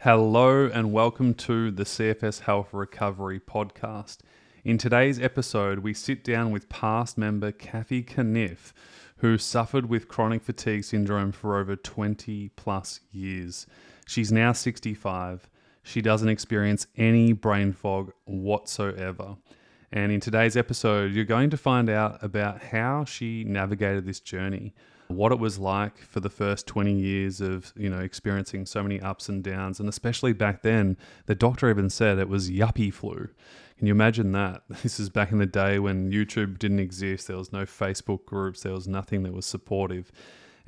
Hello, and welcome to the CFS Health Recovery Podcast. In today's episode, we sit down with past member Cathy Cunniff, who suffered with chronic fatigue syndrome for over 20 plus years. She's now 65. She doesn't experience any brain fog whatsoever. And in today's episode, you're going to find out about how she navigated this journey, what it was like for the first 20 years of, you know, experiencing so many ups and downs. And especially back then, the doctor even said it was yuppie flu. Can you imagine that? This is back in the day when YouTube didn't exist. There was no Facebook groups. There was nothing that was supportive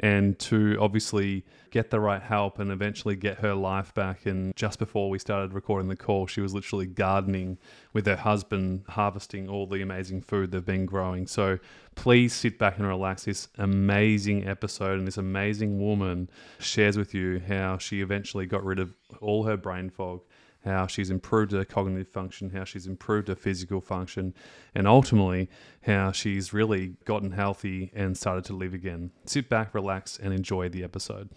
and to obviously get the right help and eventually get her life back. And just before we started recording the call, she was literally gardening with her husband, harvesting all the amazing food they've been growing. So please sit back and relax. This amazing episode and this amazing woman shares with you how she eventually got rid of all her brain fog how she's improved her cognitive function, how she's improved her physical function, and ultimately how she's really gotten healthy and started to live again. Sit back, relax, and enjoy the episode.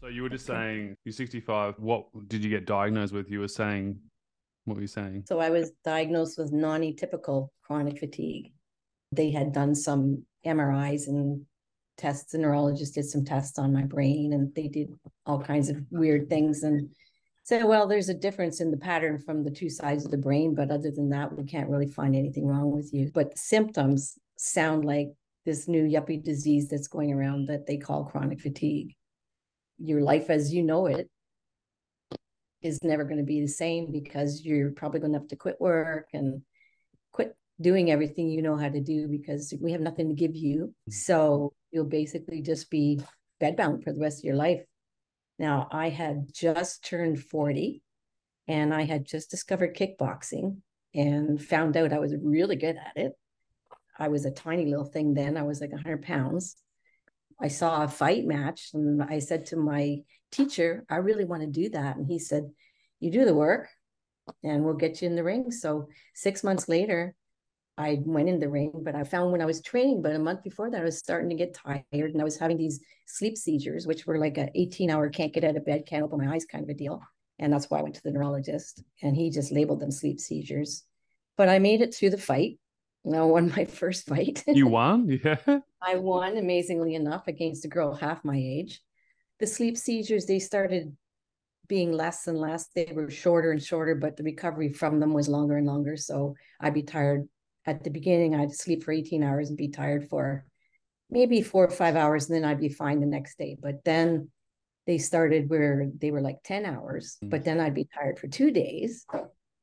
So you were just saying you're 65. What did you get diagnosed with? You were saying, what were you saying? So I was diagnosed with non-atypical chronic fatigue. They had done some MRIs and tests. The neurologist did some tests on my brain, and they did all kinds of weird things and so, well, there's a difference in the pattern from the two sides of the brain, but other than that, we can't really find anything wrong with you. But the symptoms sound like this new yuppie disease that's going around that they call chronic fatigue. Your life as you know it is never going to be the same because you're probably going to have to quit work and quit doing everything you know how to do because we have nothing to give you. Mm-hmm. So you'll basically just be bedbound for the rest of your life now, I had just turned 40 and I had just discovered kickboxing and found out I was really good at it. I was a tiny little thing then, I was like 100 pounds. I saw a fight match and I said to my teacher, I really want to do that. And he said, You do the work and we'll get you in the ring. So, six months later, I went in the ring, but I found when I was training, but a month before that, I was starting to get tired and I was having these sleep seizures, which were like an 18 hour can't get out of bed, can't open my eyes kind of a deal. And that's why I went to the neurologist and he just labeled them sleep seizures. But I made it through the fight. I won my first fight. You won? Yeah. I won amazingly enough against a girl half my age. The sleep seizures, they started being less and less. They were shorter and shorter, but the recovery from them was longer and longer. So I'd be tired at the beginning, I'd sleep for 18 hours and be tired for maybe four or five hours, and then I'd be fine the next day. But then they started where they were like 10 hours, mm-hmm. but then I'd be tired for two days.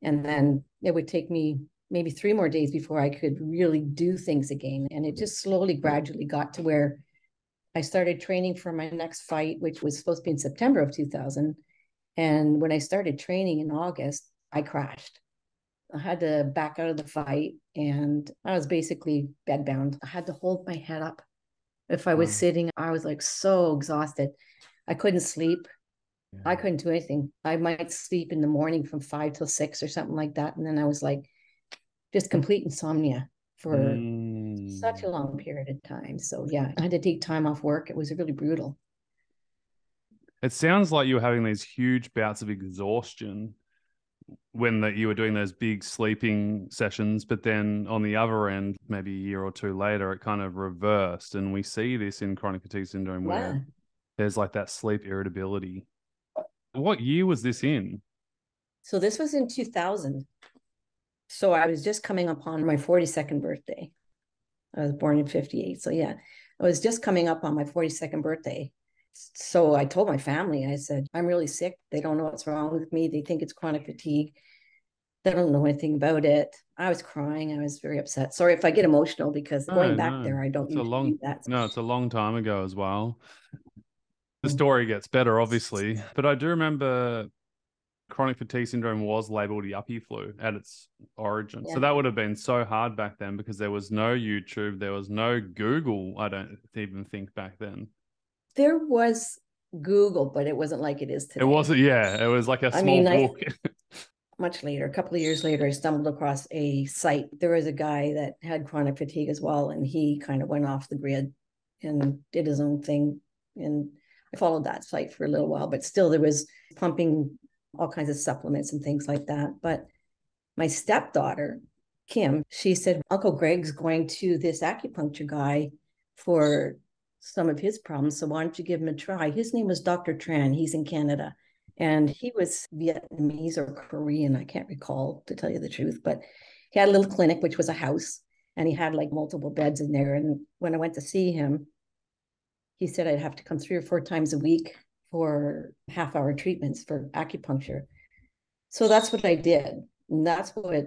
And then it would take me maybe three more days before I could really do things again. And it just slowly, gradually got to where I started training for my next fight, which was supposed to be in September of 2000. And when I started training in August, I crashed. I had to back out of the fight and I was basically bedbound. I had to hold my head up. If I was wow. sitting, I was like so exhausted. I couldn't sleep. Yeah. I couldn't do anything. I might sleep in the morning from five till six or something like that. And then I was like just complete insomnia for mm. such a mm. long period of time. So yeah, I had to take time off work. It was really brutal. It sounds like you were having these huge bouts of exhaustion when that you were doing those big sleeping sessions, but then on the other end, maybe a year or two later, it kind of reversed, and we see this in chronic fatigue syndrome where yeah. there's like that sleep irritability. What year was this in? So this was in 2000. So I was just coming upon my 42nd birthday. I was born in 58. So yeah, I was just coming up on my 42nd birthday so I told my family, I said, I'm really sick. They don't know what's wrong with me. They think it's chronic fatigue. They don't know anything about it. I was crying. I was very upset. Sorry if I get emotional because no, going back no. there, I don't it's a long, do. No, it's a long time ago as well. The mm. story gets better, obviously. But I do remember chronic fatigue syndrome was labeled yuppie flu at its origin. Yeah. So that would have been so hard back then because there was no YouTube, there was no Google, I don't even think back then there was Google, but it wasn't like it is today. It wasn't, yeah. It was like a small I mean, book. I, much later, a couple of years later, I stumbled across a site. There was a guy that had chronic fatigue as well, and he kind of went off the grid and did his own thing. And I followed that site for a little while, but still there was pumping all kinds of supplements and things like that. But my stepdaughter, Kim, she said, Uncle Greg's going to this acupuncture guy for some of his problems. So why don't you give him a try? His name was Dr. Tran. He's in Canada. And he was Vietnamese or Korean. I can't recall to tell you the truth, but he had a little clinic, which was a house, and he had like multiple beds in there. And when I went to see him, he said I'd have to come three or four times a week for half hour treatments for acupuncture. So that's what I did. And that's what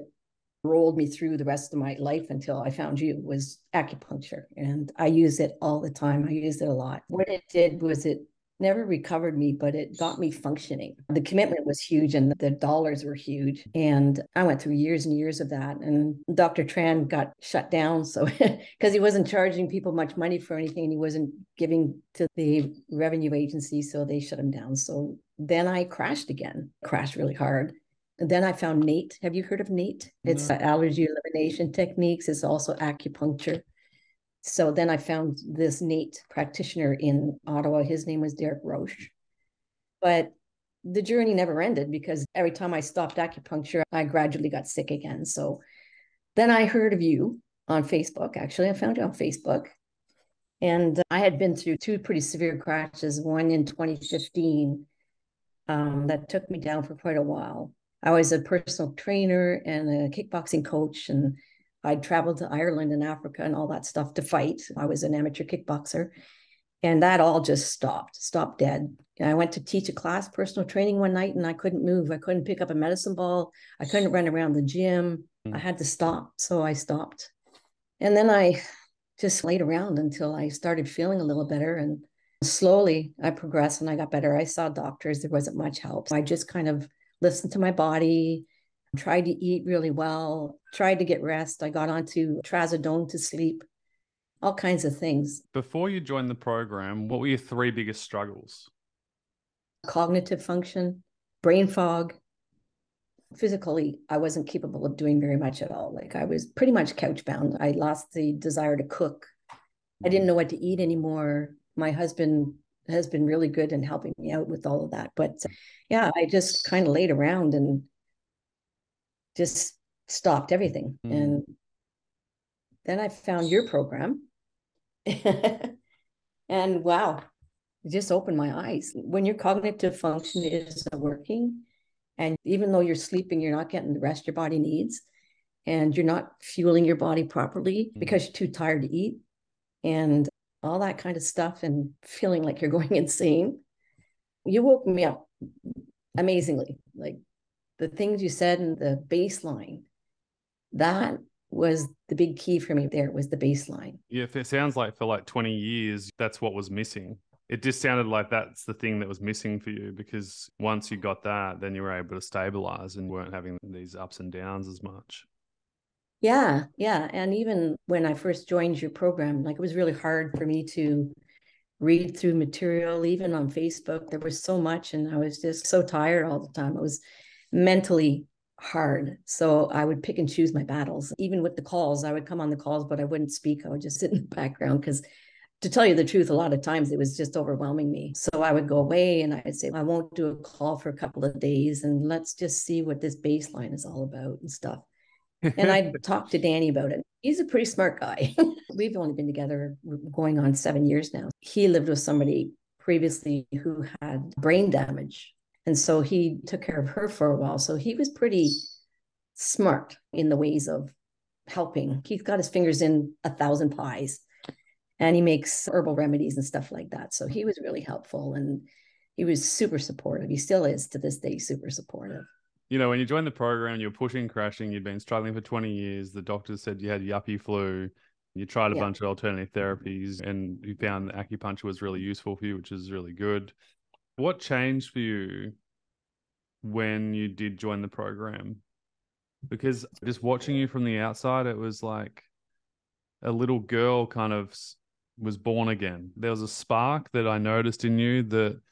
rolled me through the rest of my life until I found you was acupuncture. And I use it all the time. I use it a lot. What it did was it never recovered me, but it got me functioning. The commitment was huge and the dollars were huge. And I went through years and years of that. And Dr. Tran got shut down. So, because he wasn't charging people much money for anything and he wasn't giving to the revenue agency. So they shut him down. So then I crashed again, crashed really hard. And then I found NAET. Have you heard of NAET? It's no. allergy elimination techniques. It's also acupuncture so then I found this NAET practitioner in Ottawa. His name was Derek Roche. But the journey never ended because every time I stopped acupuncture, I gradually got sick again. So then I heard of you on Facebook. Actually, I found you on Facebook. And I had been through two pretty severe crashes, one in 2015 um, that took me down for quite a while. I was a personal trainer and a kickboxing coach, and I'd traveled to Ireland and Africa and all that stuff to fight. I was an amateur kickboxer. And that all just stopped, stopped dead. And I went to teach a class, personal training one night, and I couldn't move. I couldn't pick up a medicine ball. I couldn't run around the gym. Mm. I had to stop. So I stopped. And then I just laid around until I started feeling a little better. And slowly I progressed and I got better. I saw doctors. There wasn't much help. I just kind of listened to my body, tried to eat really well, tried to get rest. I got onto trazodone to sleep, all kinds of things. Before you joined the program, what were your three biggest struggles? Cognitive function, brain fog. Physically, I wasn't capable of doing very much at all. Like I was pretty much couch bound. I lost the desire to cook. I didn't know what to eat anymore. My husband has been really good in helping me out with all of that. But yeah, I just kind of laid around and just stopped everything. Mm. And then I found your program. and wow, it just opened my eyes. When your cognitive function is working, and even though you're sleeping, you're not getting the rest your body needs, and you're not fueling your body properly mm. because you're too tired to eat, and all that kind of stuff, and feeling like you're going insane. You woke me up amazingly. Like the things you said and the baseline, that was the big key for me there was the baseline. Yeah, it sounds like for like 20 years, that's what was missing. It just sounded like that's the thing that was missing for you because once you got that, then you were able to stabilize and weren't having these ups and downs as much. Yeah, yeah. And even when I first joined your program, like it was really hard for me to read through material, even on Facebook. There was so much, and I was just so tired all the time. It was mentally hard. So I would pick and choose my battles. Even with the calls, I would come on the calls, but I wouldn't speak. I would just sit in the background because to tell you the truth, a lot of times it was just overwhelming me. So I would go away and I'd say, I won't do a call for a couple of days and let's just see what this baseline is all about and stuff. And I talked to Danny about it. He's a pretty smart guy. We've only been together going on seven years now. He lived with somebody previously who had brain damage and so he took care of her for a while. So he was pretty smart in the ways of helping. He's got his fingers in a thousand pies and he makes herbal remedies and stuff like that. So he was really helpful and he was super supportive. He still is to this day super supportive. You know, when you joined the program, you were pushing, crashing, you'd been struggling for 20 years. The doctors said you had yuppie flu. You tried a yeah. bunch of alternative therapies and you found acupuncture was really useful for you, which is really good. What changed for you when you did join the program? Because just watching you from the outside, it was like a little girl kind of was born again. There was a spark that I noticed in you that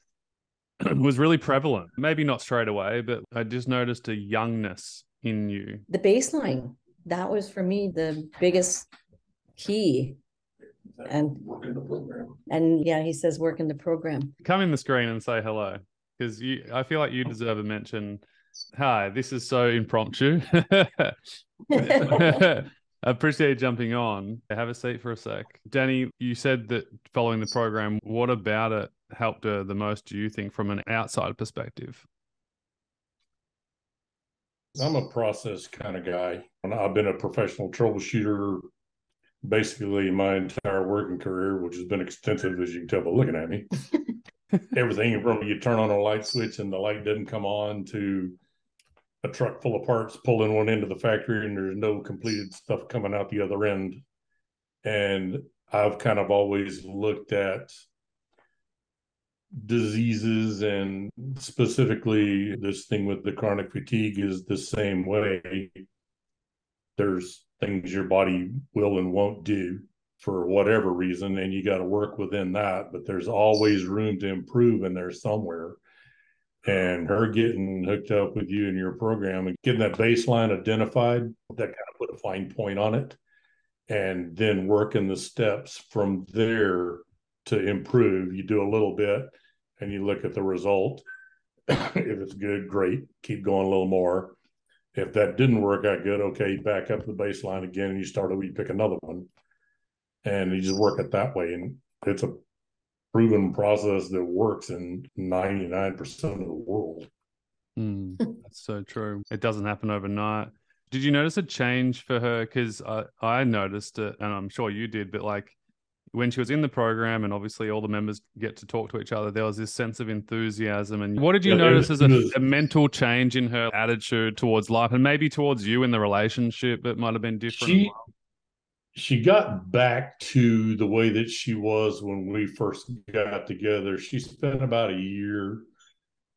was really prevalent. Maybe not straight away, but I just noticed a youngness in you. The baseline, that was for me the biggest key And Working the program. and yeah, he says work in the program. Come in the screen and say hello because you. I feel like you deserve a mention. Hi, this is so impromptu. I appreciate you jumping on. Have a seat for a sec. Danny, you said that following the program, what about it helped her the most, do you think, from an outside perspective? I'm a process kind of guy. I've been a professional troubleshooter basically my entire working career, which has been extensive as you can tell by looking at me. Everything from you turn on a light switch and the light doesn't come on to a truck full of parts pulling one into the factory and there's no completed stuff coming out the other end. And I've kind of always looked at diseases and specifically this thing with the chronic fatigue is the same way. There's things your body will and won't do for whatever reason, and you got to work within that. But there's always room to improve in there somewhere. And her getting hooked up with you in your program and getting that baseline identified, that kind of put a fine point on it. And then working the steps from there to improve. You do a little bit and you look at the result. if it's good, great. Keep going a little more. If that didn't work out good, okay, back up to the baseline again and you start over, you pick another one. And you just work it that way. And it's a proven process that works in 99% of the world. Mm, that's so true. It doesn't happen overnight. Did you notice a change for her? Because I, I noticed it, and I'm sure you did, but like when she was in the program, and obviously all the members get to talk to each other, there was this sense of enthusiasm. And what did you Yeah, notice as a, was- a mental change in her attitude towards life and maybe towards you in the relationship that might have been different? She- she got back to the way that she was when we first got together. She spent about a year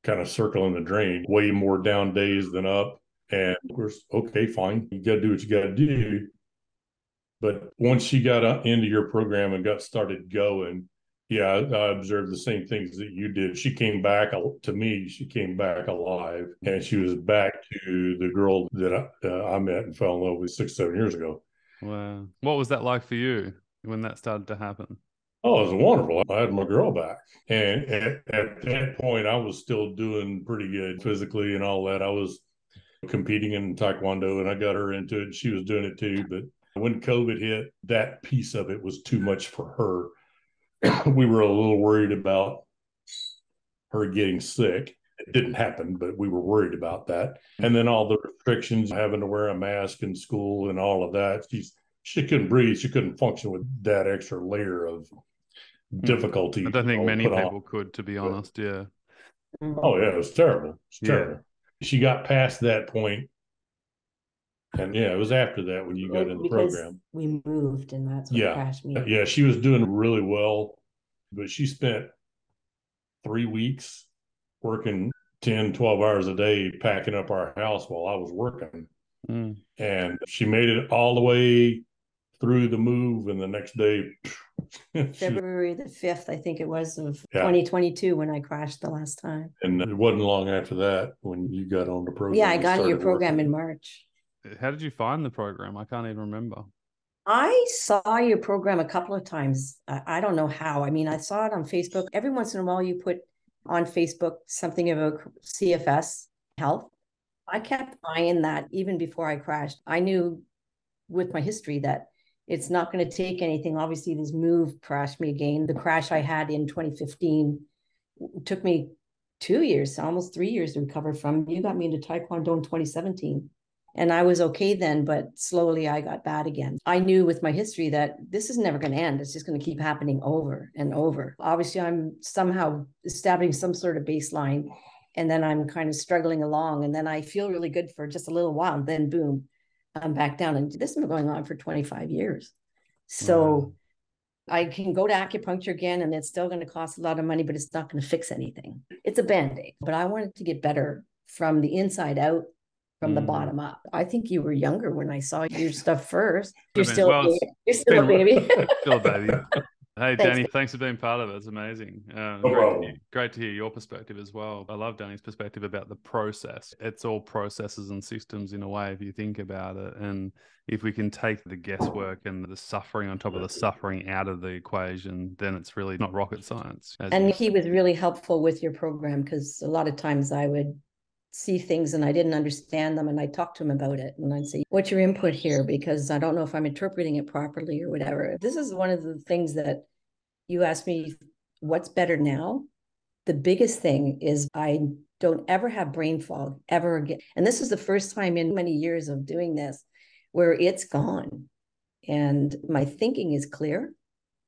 kind of circling the drain, way more down days than up. And of course, okay, fine, you got to do what you got to do. But once she got uh, into your program and got started going, yeah, I, I observed the same things that you did. She came back to me. She came back alive, and she was back to the girl that I, uh, I met and fell in love with six, seven years ago. Wow. What was that like for you when that started to happen? Oh, it was wonderful. I had my girl back. And at, at that point, I was still doing pretty good physically and all that. I was competing in Taekwondo and I got her into it. She was doing it too. But when COVID hit, that piece of it was too much for her. we were a little worried about her getting sick. It didn't happen, but we were worried about that. And then all the restrictions, having to wear a mask in school and all of that. She's she couldn't breathe. She couldn't function with that extra layer of hmm. difficulty. I don't think many put on. people could, to be honest. Yeah. Mm-hmm. Oh yeah, it was terrible. It's Yeah. terrible. She got past that point, and yeah, it was after that when you got in the Because program. We moved and that's what Yeah. crashed me. Yeah, she was doing really well, but she spent three weeks working 10, 12 hours a day packing up our house while I was working. Mm. And she made it all the way through the move, and the next day, she- February the fifth, I think it was of Yeah. twenty twenty-two when I crashed the last time. and it wasn't long after that when you got on the program. Yeah, I and got in your started program working. in March. How did you find the program? I can't even remember. I saw your program a couple of times. I, don't know how. I mean, I saw it on Facebook. Every once in a while, you put on Facebook something about CFS health. I kept eyeing that even before I crashed. I knew with my history that it's not going to take anything. Obviously, this move crashed me again. The crash I had in 2015 took me two years, almost three years to recover from. You got me into Taekwondo in 2017. And I was okay then, but slowly I got bad again. I knew with my history that this is never going to end. It's just going to keep happening over and over. Obviously, I'm somehow establishing some sort of baseline and then I'm kind of struggling along. And then I feel really good for just a little while. And then boom, I'm back down. And this has been going on for 25 years. So I can go to acupuncture again and it's still going to cost a lot of money, but it's not going to fix anything. It's a band aid. But I wanted to get better from the inside out, from the Mm. bottom up. I think you were younger when I saw your stuff first. You're still, well, a baby. You're still a baby. Still a baby. Hey, Thanks, Danny, thanks for being part of it. It's amazing. Uh, No great, to hear, great to hear your perspective as well. I love Danny's perspective about the process. It's all processes and systems in a way, if you think about it. And if we can take the guesswork and the suffering on top of the suffering out of the equation, then it's really not rocket science. And you- he was really helpful with your program because a lot of times I would see things and I didn't understand them and I'd talk to him about it and I'd say, what's your input here? Because I don't know if I'm interpreting it properly or whatever. This is one of the things that you asked me, what's better now? The biggest thing is I don't ever have brain fog ever again. And this is the first time in many years of doing this where it's gone and my thinking is clear.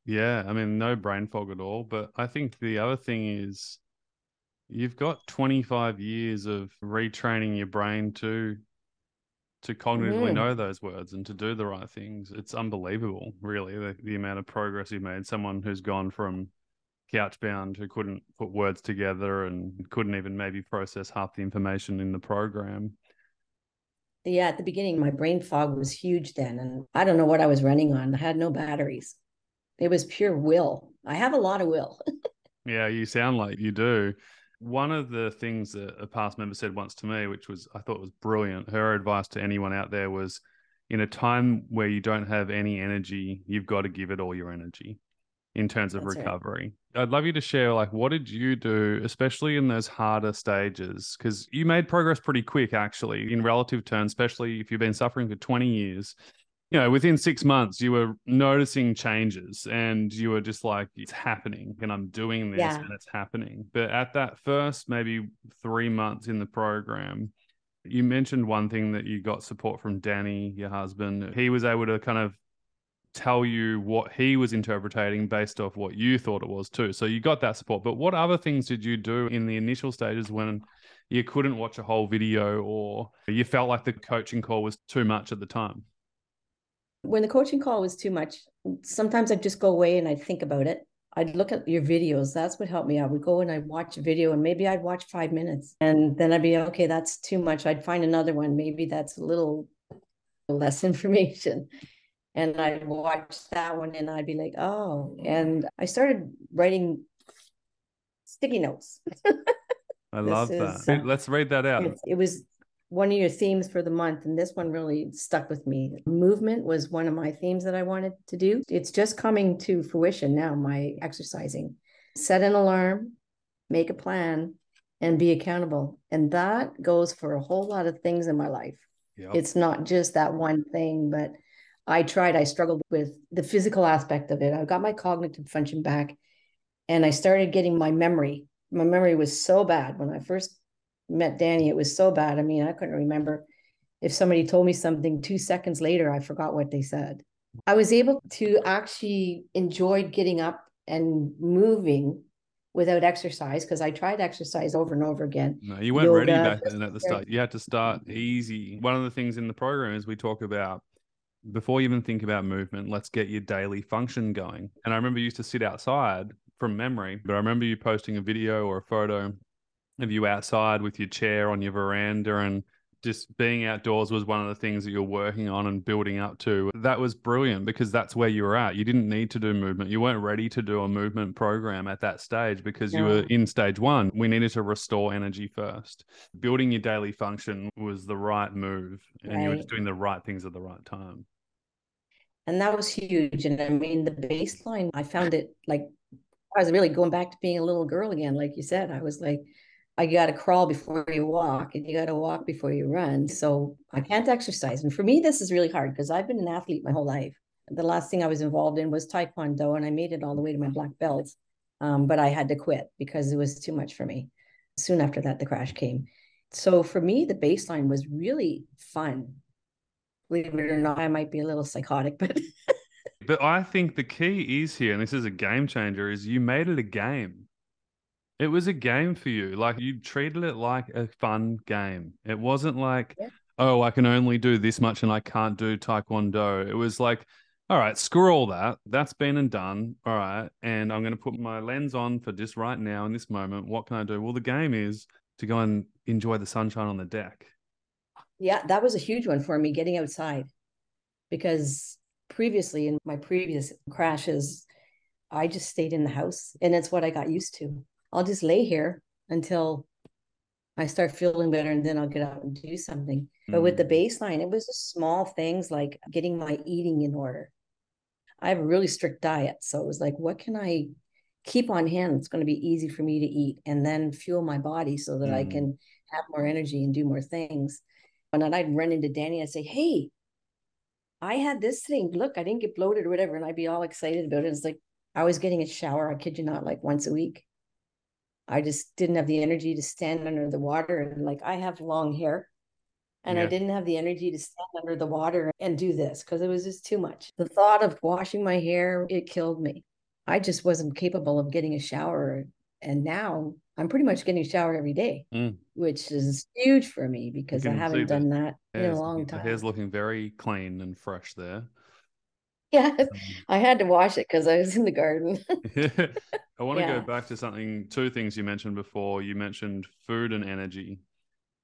Yeah, I mean, no brain fog at all. But I think the other thing is you've got 25 years of retraining your brain to to cognitively Mhm. know those words and to do the right things. It's unbelievable, really, the, the amount of progress you've made. Someone who's gone from couch bound who couldn't put words together and couldn't even maybe process half the information in the program. Yeah, at the beginning, my brain fog was huge then, and I don't know what I was running on. I had no batteries. It was pure will. I have a lot of will. Yeah, you sound like you do. One of the things that a past member said once to me, which was I thought was brilliant, her advice to anyone out there was in a time where you don't have any energy, you've got to give it all your energy in terms of That's right. recovery. I'd love you to share like what did you do, especially in those harder stages? Because you made progress pretty quick actually in relative terms, especially if you've been suffering for 20 years you know, within six months, you were noticing changes and you were just like, it's happening and I'm doing this Yeah. and it's happening. But at that first maybe three months in the program, you mentioned one thing that you got support from Danny, your husband. He was able to kind of tell you what he was interpreting based off what you thought it was too. So you got that support. But what other things did you do in the initial stages when you couldn't watch a whole video or you felt like the coaching call was too much at the time? When the coaching call was too much, sometimes I'd just go away and I'd think about it. I'd look at your videos. That's what helped me. I would go and I'd watch a video and maybe I'd watch five minutes and then I'd be, okay, that's too much. I'd find another one. Maybe that's a little less information. And I'd watch that one and I'd be like, oh. And I started writing sticky notes. I love is, that. uh, Let's read that out. It's- It was one of your themes for the month, and this one really stuck with me. Movement was one of my themes that I wanted to do. It's just coming to fruition now, my exercising. Set an alarm, make a plan, and be accountable. And that goes for a whole lot of things in my life. Yep. It's not just that one thing, but I tried, I struggled with the physical aspect of it. I got my cognitive function back and I started getting my memory. My memory was so bad when I first met Danny, it was so bad. I mean, I couldn't remember if somebody told me something two seconds later, I forgot what they said. I was able to actually enjoy getting up and moving without exercise because I tried exercise over and over again. No, you weren't ready back then at the start. You had to start easy. One of the things in the program is we talk about before you even think about movement, let's get your daily function going. And I remember you used to sit outside from memory, but I remember you posting a video or a photo of you outside with your chair on your veranda and just being outdoors was one of the things that you're working on and building up to. That was brilliant because that's where you were at. You didn't need to do movement. You weren't ready to do a movement program at that stage because you were in stage one. We needed to restore energy first. Building your daily function was the right move and you were just doing the right things at the right time. And that was huge. And I mean, the baseline, I found it like I was really going back to being a little girl again. Like you said, I was like, I got to crawl before you walk and you got to walk before you run. So I can't exercise. And for me, this is really hard because I've been an athlete my whole life. The last thing I was involved in was Taekwondo and I made it all the way to my black belt. Um, but I had to quit because it was too much for me. Soon after that, the crash came. So for me, the baseline was really fun. Believe it or not, I might be a little psychotic, but But I think the key is here, and this is a game changer, is you made it a game. It was a game for you. Like you treated it like a fun game. It wasn't like, Yeah. oh, I can only do this much and I can't do Taekwondo. It was like, all right, screw all that. That's been and done. All right. And I'm going to put my lens on for just right now in this moment. What can I do? Well, the game is to go and enjoy the sunshine on the deck. Yeah, that was a huge one for me getting outside because previously in my previous crashes, I just stayed in the house and it's what I got used to. I'll just lay here until I start feeling better and then I'll get out and do something. But with the Mm. baseline, it was just small things like getting my eating in order. I have a really strict diet. So it was like, what can I keep on hand? It's going to be easy for me to eat and then fuel my body so that I Mm. can have more energy and do more things. And then I'd run into Danny and say, Hey, I had this thing. Look, I didn't get bloated or whatever. And I'd be all excited about it. It's like I was getting a shower, I kid you not, like once a week. I just didn't have the energy to stand under the water. And like I have long hair. And I didn't have the energy to stand under the water and do this because it was just too much. The thought of washing my hair, it killed me. I just wasn't capable of getting a shower. And now I'm pretty much getting a shower every day, Mm. which is huge for me because I haven't done that in a long time. Hair's looking very clean and fresh there. Yeah, Um, I had to wash it because I was in the garden. I want to Yeah. go back to something, two things you mentioned before. You mentioned food and energy,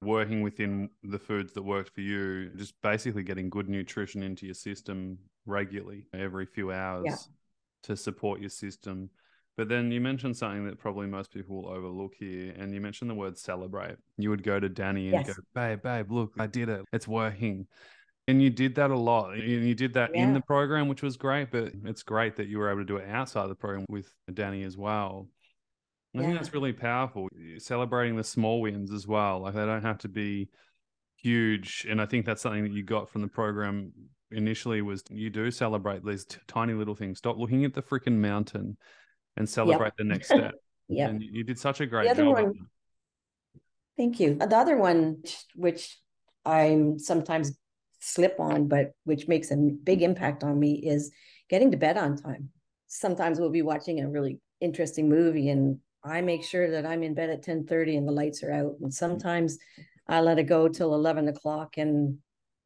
working within the foods that worked for you, just basically getting good nutrition into your system regularly every few hours to support your system. But then you mentioned something that probably most people will overlook here, and you mentioned the word celebrate. You would go to Danny and Yes. go, babe, babe, look, I did it. It's working. And you did that a lot. And you did that in the program, which was great, but it's great that you were able to do it outside the program with Danny as well. I think that's really powerful. Celebrating the small wins as well. Like they don't have to be huge. And I think that's something that you got from the program initially was you do celebrate these t- tiny little things. Stop looking at the freaking mountain and celebrate the next step. Yeah. And you did such a great other job. one- Thank you. The other one, which I'm sometimes slip on, but which makes a big mm-hmm. impact on me, is getting to bed on time. Sometimes we'll be watching a really interesting movie, and I make sure that I'm in bed at ten thirty and the lights are out. And mm-hmm. sometimes I let it go till eleven o'clock, and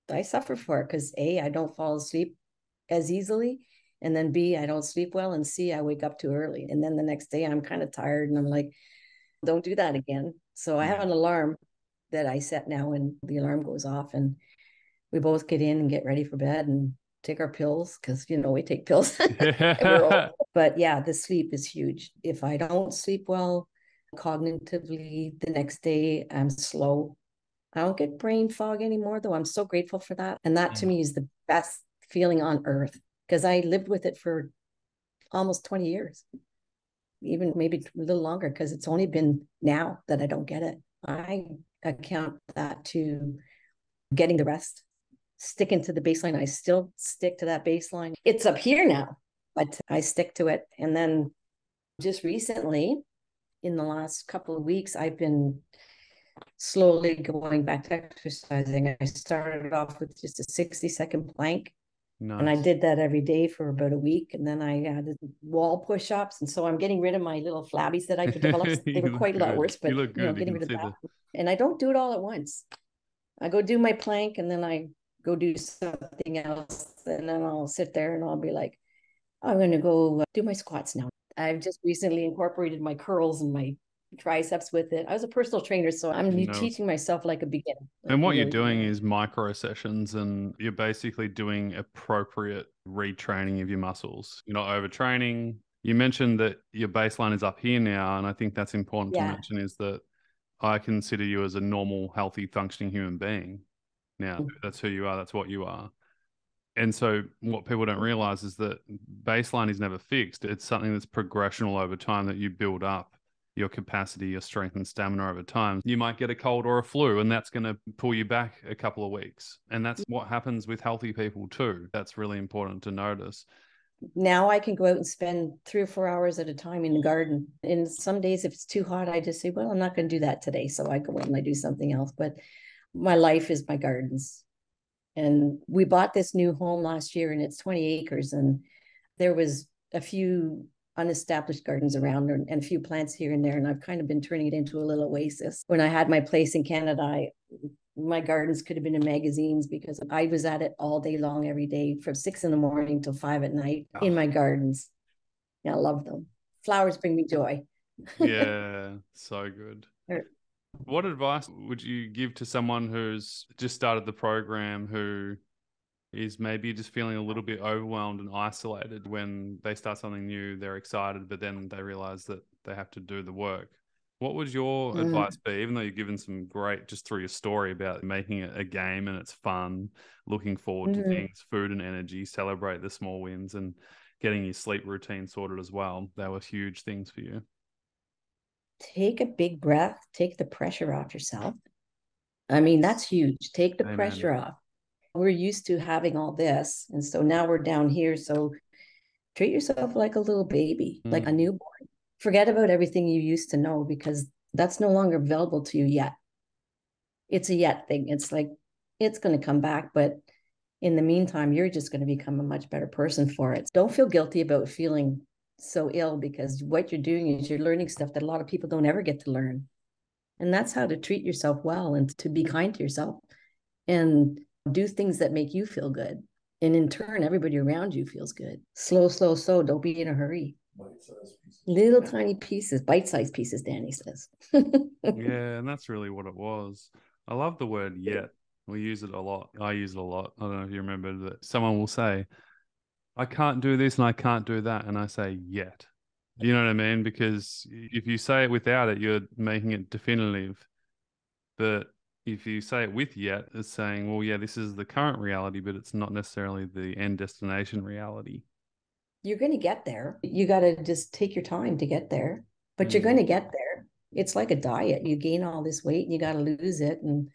I suffer for it because a I don't fall asleep as easily, and then b I don't sleep well, and c I wake up too early, and then the next day I'm kind of tired, and I'm like, don't do that again. So I have mm-hmm. an alarm that I set now and the alarm goes off and we both get in and get ready for bed and take our pills because you know we take pills. But yeah, the sleep is huge. If I don't sleep well cognitively the next day, I'm slow. I don't get brain fog anymore though. I'm so grateful for that. And that to Mm. me is the best feeling on earth because I lived with it for almost 20 years even maybe a little longer because it's only been now that I don't get it. I account that to getting the rest, sticking to the baseline. I still stick to that baseline. It's up here now, but I stick to it. And then just recently, in the last couple of weeks, I've been slowly going back to exercising. I started off with just a 60 second plank and I did that every day for about a week. And then I added wall push ups. And so I'm getting rid of my little flabbies that I developed. They were quite a lot worse, but You you, know. You getting can rid of see that. And I don't do it all at once. I go do my plank and then I go do something else. And then I'll sit there and I'll be like, I'm going to go uh, do my squats now. I've just recently incorporated my curls and my triceps with it. I was a personal trainer, so I'm No. teaching myself like a beginner. like And what you're doing is micro sessions, and you're basically doing appropriate retraining of your muscles. You're not overtraining. You mentioned that your baseline is up here now, and I think that's important to mention is that I consider you as a normal, healthy, functioning human being. Now, Mm. that's who you are, that's what you are. And so, what people don't realize is that baseline is never fixed. It's something that's progressional over time that you build up your capacity, your strength, and stamina over time. You might get a cold or a flu, and that's going to pull you back a couple of weeks. And that's what happens with healthy people, too. That's really important to notice. now I can go out and spend three or four hours at a time in the garden. And some days, if it's too hot, I just say, well, I'm not going to do that today. So I go out and I do something else. But my life is my gardens. And we bought this new home last year and it's 20 acres. And there was a few unestablished gardens around and, and a few plants here and there. And I've kind of been turning it into a little oasis. When I had my place in Canada, I my gardens could have been in magazines because I was at it all day long, every day from six in the morning till five at night in my ah. gardens. Yeah, I love them. Flowers bring me joy. Yeah, so good. What advice would you give to someone who's just started the program who is maybe just feeling a little bit overwhelmed and isolated when they start something new. They're excited, but then they realize that they have to do the work. What would your mm. advice be, even though you've given some great just through your story about making it a game and it's fun, looking forward mm. to things, food and energy, celebrate the small wins and getting your sleep routine sorted as well. They were huge things for you. Take a big breath, take the pressure off yourself. I mean, that's huge. Take the Amen. pressure off. We're used to having all this. And so now we're down here. So treat yourself like a little baby, mm. like a newborn forget about everything you used to know because that's no longer available to you yet. It's a yet thing. It's like it's going to come back, but in the meantime, you're just going to become a much better person for it. Don't feel guilty about feeling so ill because what you're doing is you're learning stuff that a lot of people don't ever get to learn. And that's how to treat yourself well and to be kind to yourself and do things that make you feel good. And in turn, everybody around you feels good. Slow, slow, slow. Don't be in a hurry. Little tiny pieces, bite sized pieces, Danny says. yeah, and that's really what it was. I love the word yet. We use it a lot. I use it a lot. I don't know if you remember that someone will say, I can't do this and I can't do that. And I say, yet. You know what I mean? Because if you say it without it, you're making it definitive. But if you say it with yet, it's saying, well, yeah, this is the current reality, but it's not necessarily the end destination reality you're going to get there. You got to just take your time to get there, but mm you're going to get there. It's like a diet. You gain all this weight and you got to lose it. And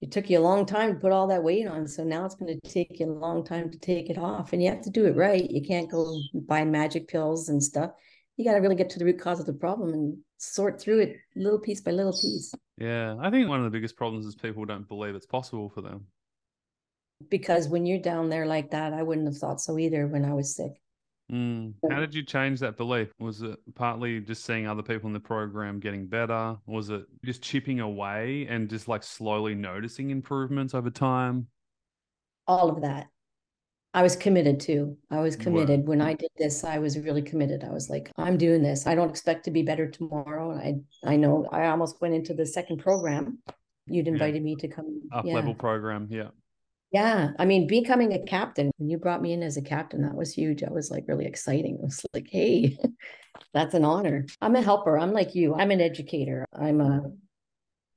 it took you a long time to put all that weight on. So now it's going to take you a long time to take it off. And you have to do it right. You can't go buy magic pills and stuff. You got to really get to the root cause of the problem and sort through it little piece by little piece. Yeah. I think one of the biggest problems is people don't believe it's possible for them. Because when you're down there like that, I wouldn't have thought so either when I was sick. Mm. How did you change that belief? Was it partly just seeing other people in the program getting better? Was it just chipping away and just like slowly noticing improvements over time? All of that. I was committed to. I was committed. When I did this, I was really committed. I was like, I'm doing this. I don't expect to be better tomorrow. I I know I almost went into the second program. You'd invited yeah. me to come up yeah. level program. Yeah. Yeah. I mean, becoming a captain, when you brought me in as a captain, that was huge. I was like really exciting. I was like, hey, that's an honor. I'm a helper. I'm like you. I'm an educator. I'm a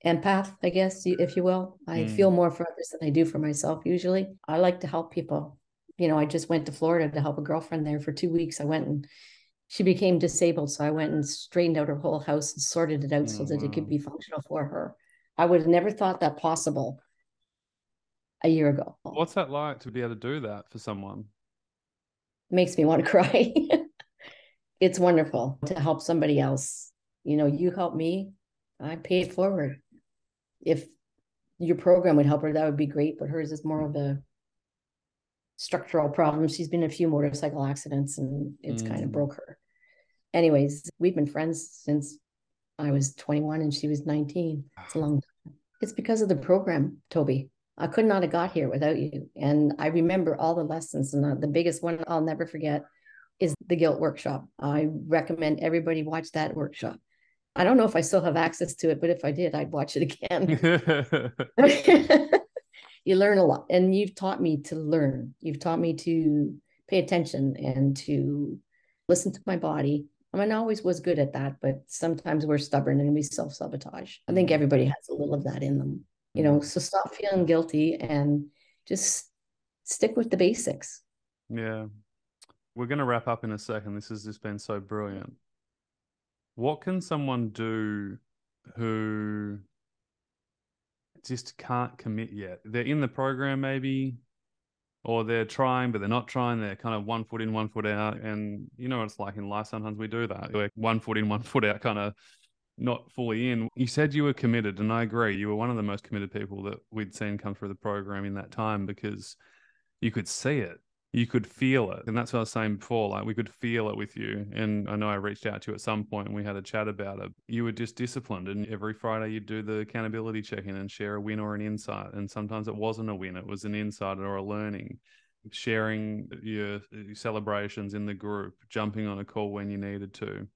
empath, I guess, if you will. I mm. feel more for others than I do for myself usually. I like to help people. You know, I just went to Florida to help a girlfriend there for two weeks. I went and she became disabled. So I went and straightened out her whole house and sorted it out oh, so that wow. it could be functional for her. I would have never thought that possible a year ago. What's that like to be able to do that for someone? Makes me want to cry. it's wonderful to help somebody else. You know, you help me, I pay it forward. If your program would help her, that would be great. But hers is more of a structural problem. She's been in a few motorcycle accidents and it's mm. kind of broke her. Anyways, we've been friends since I was 21 and she was 19. It's a long time. It's because of the program, Toby. I could not have got here without you. And I remember all the lessons. And the biggest one I'll never forget is the guilt workshop. I recommend everybody watch that workshop. I don't know if I still have access to it, but if I did, I'd watch it again. you learn a lot. And you've taught me to learn. You've taught me to pay attention and to listen to my body. I mean, I always was good at that, but sometimes we're stubborn and we self sabotage. I think mm-hmm. everybody has a little of that in them you know so stop feeling guilty and just stick with the basics. Yeah. We're going to wrap up in a second. This has just been so brilliant. What can someone do who just can't commit yet? They're in the program maybe or they're trying but they're not trying. They're kind of one foot in one foot out. And you know what it's like in life sometimes we do that. We're one foot in one foot out kind of not fully in. You said you were committed, and I agree. You were one of the most committed people that we'd seen come through the program in that time because you could see it, you could feel it. And that's what I was saying before. Like we could feel it with you. And I know I reached out to you at some point and we had a chat about it. You were just disciplined. And every Friday you'd do the accountability check in and share a win or an insight. And sometimes it wasn't a win, it was an insight or a learning. Sharing your uh, celebrations in the group, jumping on a call when you needed to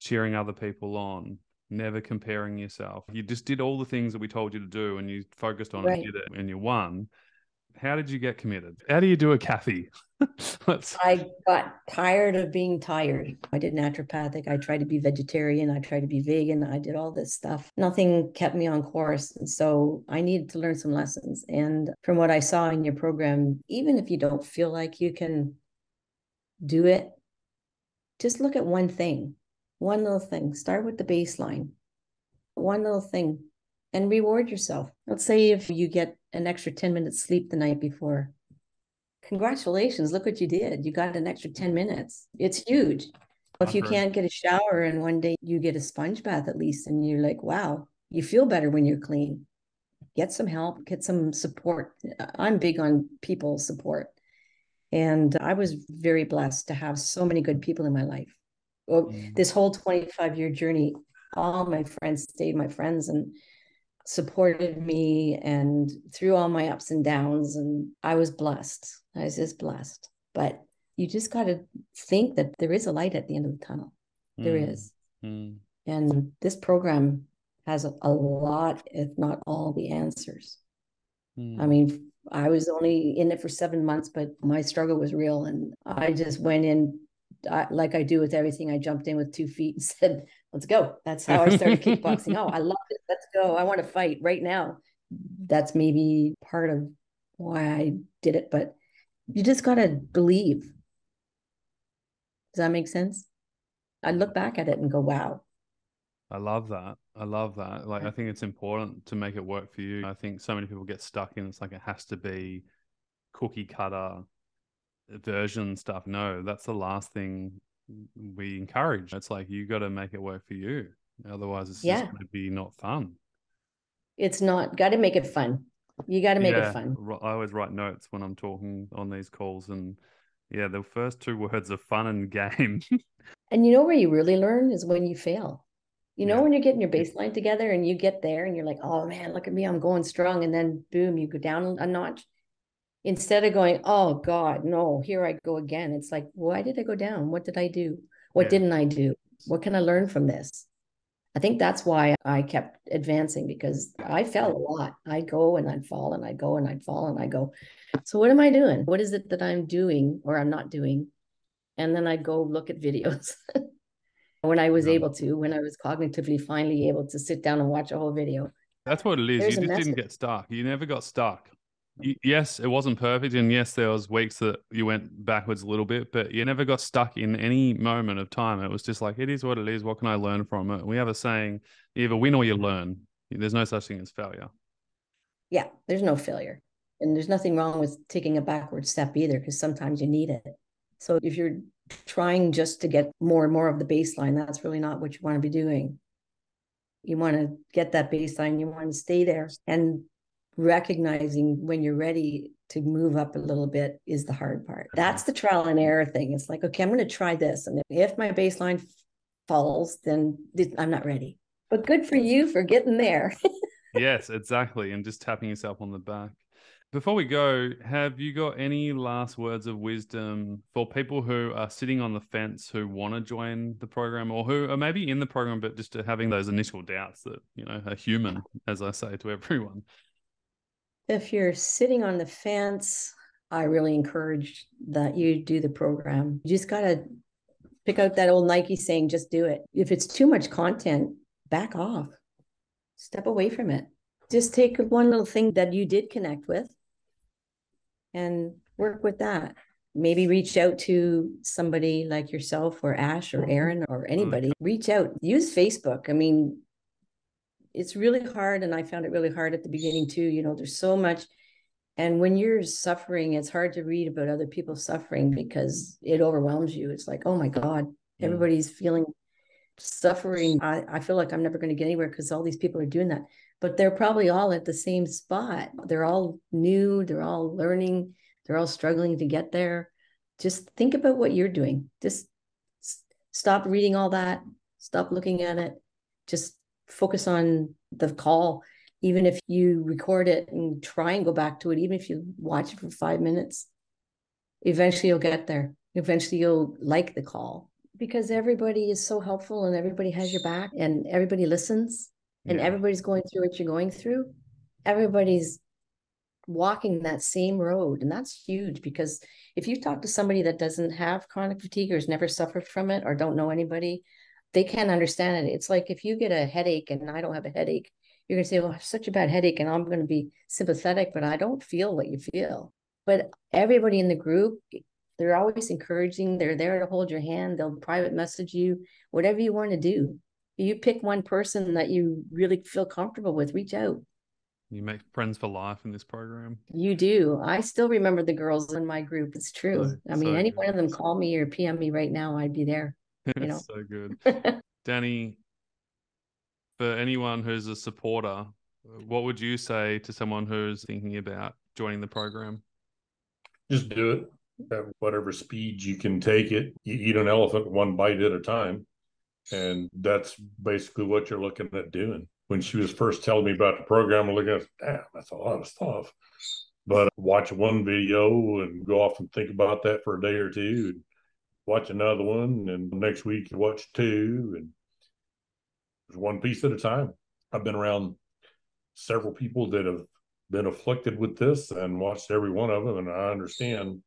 cheering other people on, never comparing yourself. You just did all the things that we told you to do and you focused on right. it and you won. how did you get committed? How do you do a Cathy? I got tired of being tired. I did naturopathic. I tried to be vegetarian. I tried to be vegan. I did all this stuff. Nothing kept me on course. And so I needed to learn some lessons. And from what I saw in your program, even if you don't feel like you can do it, just look at one thing, one little thing. Start with the baseline, one little thing, and reward yourself. Let's say if you get an extra 10 minutes sleep the night before, congratulations, look what you did. You got an extra 10 minutes. It's huge. If you can't get a shower and one day you get a sponge bath at least, and you're like, wow, you feel better when you're clean. Get some help, get some support. I'm big on people support. And I was very blessed to have so many good people in my life. Well, mm. this whole 25 year journey, all my friends stayed my friends and supported me and through all my ups and downs. And I was blessed. I was just blessed. But you just got to think that there is a light at the end of the tunnel. There mm. is, mm. And this program has a, a, lot, if not all, the answers. Mm. I mean, I was only in it for seven months, but my struggle was real. And I just went in I, like I do with everything. I jumped in with two feet and said, let's go. That's how I started kickboxing. Oh, I love it. Let's go. I want to fight right now. That's maybe part of why I did it, but you just got to believe. Does that make sense? I look back at it and go, wow, I love that. I love that. Like, I think it's important to make it work for you. I think so many people get stuck in it's like it has to be cookie cutter version stuff. No, that's the last thing we encourage. It's like you got to make it work for you. Otherwise, it's yeah. just going to be not fun. It's not, got to make it fun. You got to make yeah, it fun. I always write notes when I'm talking on these calls. And yeah, the first two words are fun and game. and you know where you really learn is when you fail you know, yeah. when you're getting your baseline together and you get there and you're like, oh man, look at me, I'm going strong. And then boom, you go down a notch. Instead of going, oh God, no, here I go again. It's like, why did I go down? What did I do? What yeah. didn't I do? What can I learn from this? I think that's why I kept advancing because I fell a lot. I'd go and I'd fall and I'd go and I'd fall and I'd go. So what am I doing? What is it that I'm doing or I'm not doing? And then I'd go look at videos. when I was able to, when I was cognitively finally able to sit down and watch a whole video. That's what it is. There's you just didn't get stuck. You never got stuck. Yes, it wasn't perfect, and yes, there was weeks that you went backwards a little bit, but you never got stuck in any moment of time. It was just like it is what it is. What can I learn from it? We have a saying: you either win or you learn. There's no such thing as failure. Yeah, there's no failure, and there's nothing wrong with taking a backward step either, because sometimes you need it. So if you're trying just to get more and more of the baseline. That's really not what you want to be doing. You want to get that baseline, you want to stay there and recognizing when you're ready to move up a little bit is the hard part. Uh-huh. That's the trial and error thing. It's like, okay, I'm going to try this. And if my baseline falls, then I'm not ready. But good for you for getting there. yes, exactly. And just tapping yourself on the back. Before we go, have you got any last words of wisdom for people who are sitting on the fence who want to join the program or who are maybe in the program but just having those initial doubts that, you know, are human, as I say to everyone? If you're sitting on the fence, I really encourage that you do the program. You just got to pick out that old Nike saying, just do it. If it's too much content, back off, step away from it. Just take one little thing that you did connect with and work with that. Maybe reach out to somebody like yourself or Ash or Aaron or oh, anybody. Reach out, use Facebook. I mean, it's really hard. And I found it really hard at the beginning too. You know, there's so much. And when you're suffering, it's hard to read about other people suffering because it overwhelms you. It's like, oh my God, everybody's feeling suffering. I, I feel like I'm never going to get anywhere because all these people are doing that but they're probably all at the same spot. They're all new, they're all learning, they're all struggling to get there. Just think about what you're doing. Just stop reading all that, stop looking at it, just focus on the call. Even if you record it and try and go back to it, even if you watch it for five minutes, eventually you'll get there. Eventually you'll like the call because everybody is so helpful and everybody has your back and everybody listens and yeah. everybody's going through what you're going through, everybody's walking that same road. And that's huge because if you talk to somebody that doesn't have chronic fatigue or has never suffered from it or don't know anybody, they can't understand it. It's like if you get a headache and I don't have a headache, you're going to say, Well, I have such a bad headache, and I'm going to be sympathetic, but I don't feel what you feel. But everybody in the group, they're always encouraging. They're there to hold your hand. They'll private message you, whatever you want to do. You pick one person that you really feel comfortable with, reach out. You make friends for life in this program. You do. I still remember the girls in my group. It's true. I mean, so any one of them call me or PM me right now, I'd be there. You know, so good. Danny, for anyone who's a supporter, what would you say to someone who's thinking about joining the program? Just do it at whatever speed you can take it. You eat an elephant one bite at a time. And that's basically what you're looking at doing. When she was first telling me about the program, I'm looking at, damn, that's a lot of stuff. But watch one video and go off and think about that for a day or two, and watch another one, and next week you watch two, and one piece at a time. I've been around several people that have been afflicted with this and watched every one of them, and I understand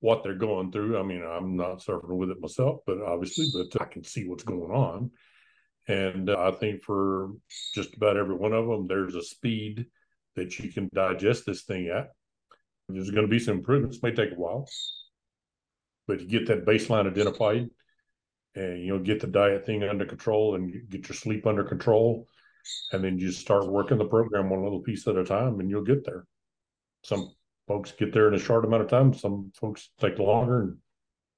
what they're going through. I mean, I'm not suffering with it myself, but obviously, but I can see what's going on. And I think for just about every one of them, there's a speed that you can digest this thing at. There's going to be some improvements, may take a while, but you get that baseline identified and you know get the diet thing under control and get your sleep under control and then you start working the program one little piece at a time and you'll get there. Some folks get there in a short amount of time. Some folks take longer and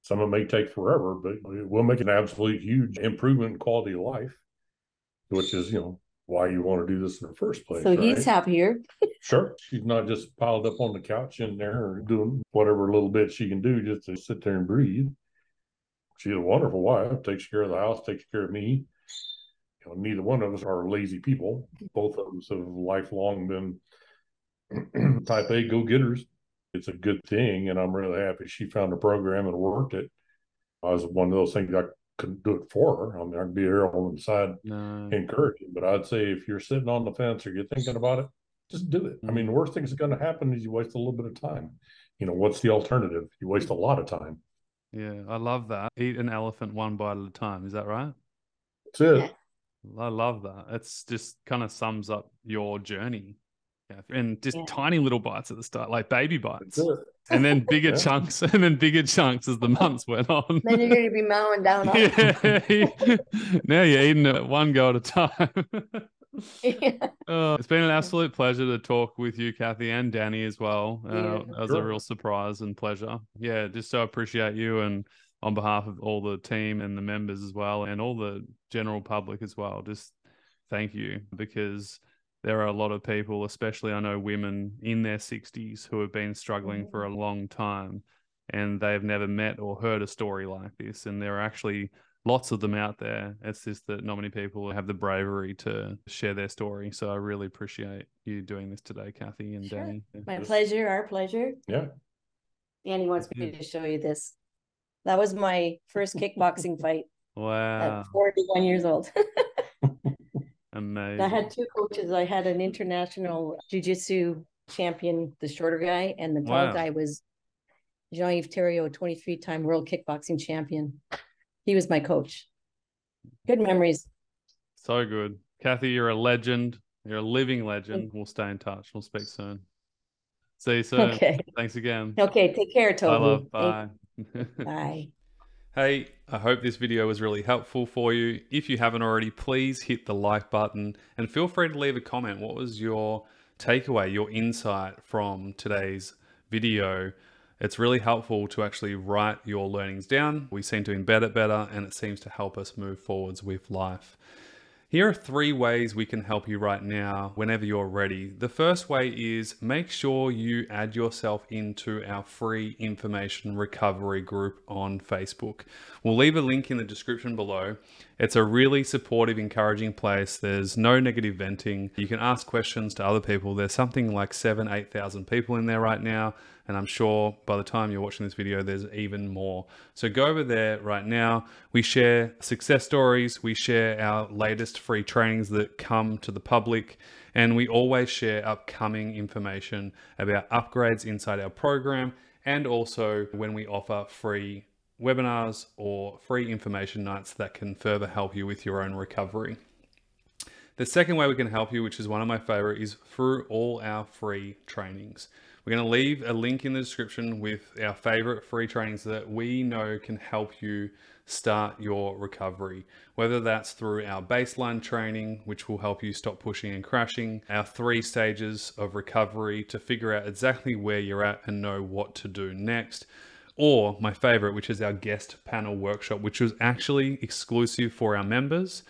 some of it may take forever but it will make an absolute huge improvement in quality of life which is you know why you want to do this in the first place so right? he's happier sure she's not just piled up on the couch in there or doing whatever little bit she can do just to sit there and breathe she's a wonderful wife, takes care of the house, takes care of me. You know, neither one of us are lazy people. Both of us have lifelong been type A go getters. It's a good thing, and I'm really happy she found a program and worked it. I was one of those things I couldn't do it for her. I mean, I would be here on the side no. encouraging, but I'd say if you're sitting on the fence or you're thinking about it, just do it. I mean, the worst thing that's mm-hmm. going to happen is you waste a little bit of time. You know, what's the alternative? You waste a lot of time. Yeah, I love that. Eat an elephant one bite at a time. Is that right? That's it. I love that. It's just kind of sums up your journey. Yeah. And just yeah. tiny little bites at the start, like baby bites. And then bigger yeah. chunks, and then bigger chunks as the months went on. Then you're going to be mowing down. yeah. now you're eating it one go at a time. Uh, it's been an absolute pleasure to talk with you, Cathy, and Danny as well. Uh, yeah, it was sure. a real surprise and pleasure. Yeah, just so appreciate you and on behalf of all the team and the members as well, and all the general public as well. Just thank you because there are a lot of people, especially I know women in their 60s, who have been struggling mm-hmm. for a long time and they've never met or heard a story like this. And there are actually lots of them out there. It's just that not many people have the bravery to share their story. So I really appreciate you doing this today, Cathy and sure. Danny. My pleasure. Our pleasure. Yeah. Danny wants me to show you this. That was my first kickboxing fight. Wow. At 41 years old. Amazing. I had two coaches. I had an international jiu-jitsu champion, the shorter guy, and the tall wow. guy was Jean-Yves Thériault, 23-time world kickboxing champion. He was my coach. Good memories. So good. Cathy, you're a legend. You're a living legend. We'll stay in touch. We'll speak soon. See you soon. Okay. Thanks again. Okay. Take care, Toby. I love. Bye. Bye. Hey, I hope this video was really helpful for you. If you haven't already, please hit the like button and feel free to leave a comment. What was your takeaway, your insight from today's video? It's really helpful to actually write your learnings down. We seem to embed it better and it seems to help us move forwards with life. Here are three ways we can help you right now whenever you're ready. The first way is make sure you add yourself into our free information recovery group on Facebook. We'll leave a link in the description below. It's a really supportive, encouraging place. There's no negative venting. You can ask questions to other people. There's something like seven, 8,000 people in there right now. And I'm sure by the time you're watching this video, there's even more. So go over there right now. We share success stories. We share our latest free trainings that come to the public. And we always share upcoming information about upgrades inside our program and also when we offer free webinars or free information nights that can further help you with your own recovery. The second way we can help you, which is one of my favorite, is through all our free trainings. We're going to leave a link in the description with our favorite free trainings that we know can help you start your recovery. Whether that's through our baseline training, which will help you stop pushing and crashing, our three stages of recovery to figure out exactly where you're at and know what to do next or my favorite, which is our guest panel workshop, which was actually exclusive for our members.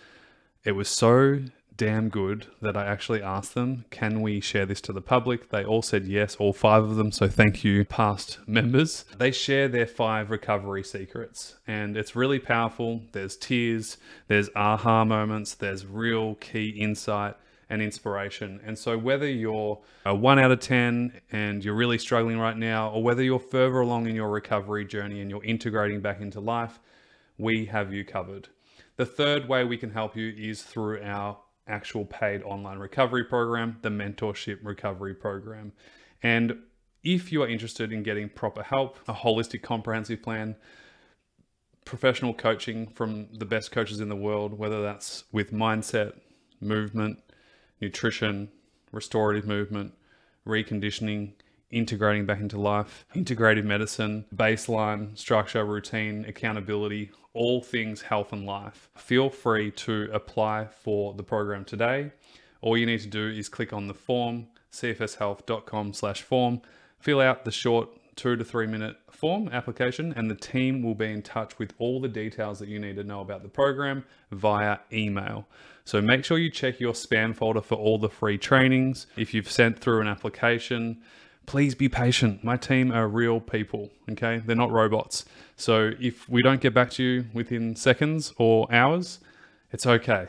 It was so damn good that I actually asked them, can we share this to the public? They all said yes, all five of them. So thank you, past members. They share their five recovery secrets, and it's really powerful. There's tears, there's aha moments, there's real key insight and inspiration. And so, whether you're a one out of 10 and you're really struggling right now, or whether you're further along in your recovery journey and you're integrating back into life, we have you covered. The third way we can help you is through our actual paid online recovery program, the Mentorship Recovery Program. And if you are interested in getting proper help, a holistic, comprehensive plan, professional coaching from the best coaches in the world, whether that's with mindset, movement, nutrition, restorative movement, reconditioning, integrating back into life, integrative medicine, baseline, structure, routine, accountability, all things health and life. Feel free to apply for the program today. All you need to do is click on the form, cfshealth.com slash form, fill out the short two to three minute form application, and the team will be in touch with all the details that you need to know about the program via email. So make sure you check your spam folder for all the free trainings. If you've sent through an application, please be patient. My team are real people, okay? They're not robots. So if we don't get back to you within seconds or hours, it's okay.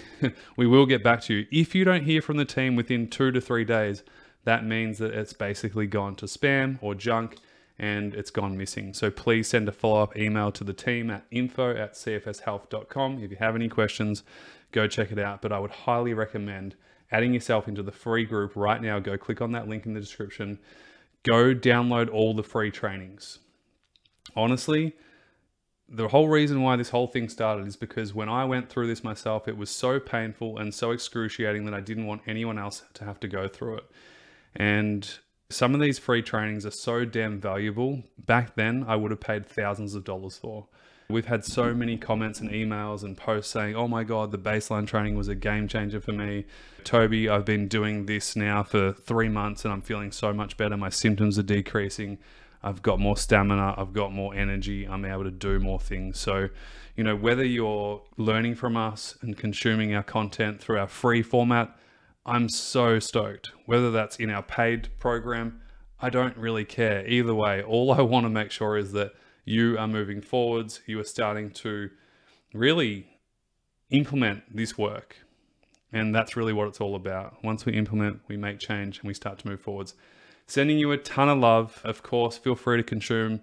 we will get back to you. If you don't hear from the team within two to three days, that means that it's basically gone to spam or junk and it's gone missing. So please send a follow up email to the team at info at cfshealth.com. If you have any questions, go check it out. But I would highly recommend adding yourself into the free group right now. Go click on that link in the description. Go download all the free trainings. Honestly, the whole reason why this whole thing started is because when I went through this myself, it was so painful and so excruciating that I didn't want anyone else to have to go through it. And some of these free trainings are so damn valuable. Back then, I would have paid thousands of dollars for. We've had so many comments and emails and posts saying, oh my God, the baseline training was a game changer for me. Toby, I've been doing this now for three months and I'm feeling so much better. My symptoms are decreasing. I've got more stamina. I've got more energy. I'm able to do more things. So, you know, whether you're learning from us and consuming our content through our free format, I'm so stoked. Whether that's in our paid program, I don't really care. Either way, all I want to make sure is that you are moving forwards. You are starting to really implement this work. And that's really what it's all about. Once we implement, we make change and we start to move forwards. Sending you a ton of love. Of course, feel free to consume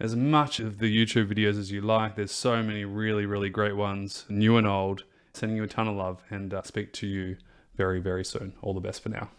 as much of the YouTube videos as you like. There's so many really, really great ones, new and old. Sending you a ton of love and uh, speak to you very, very soon. All the best for now.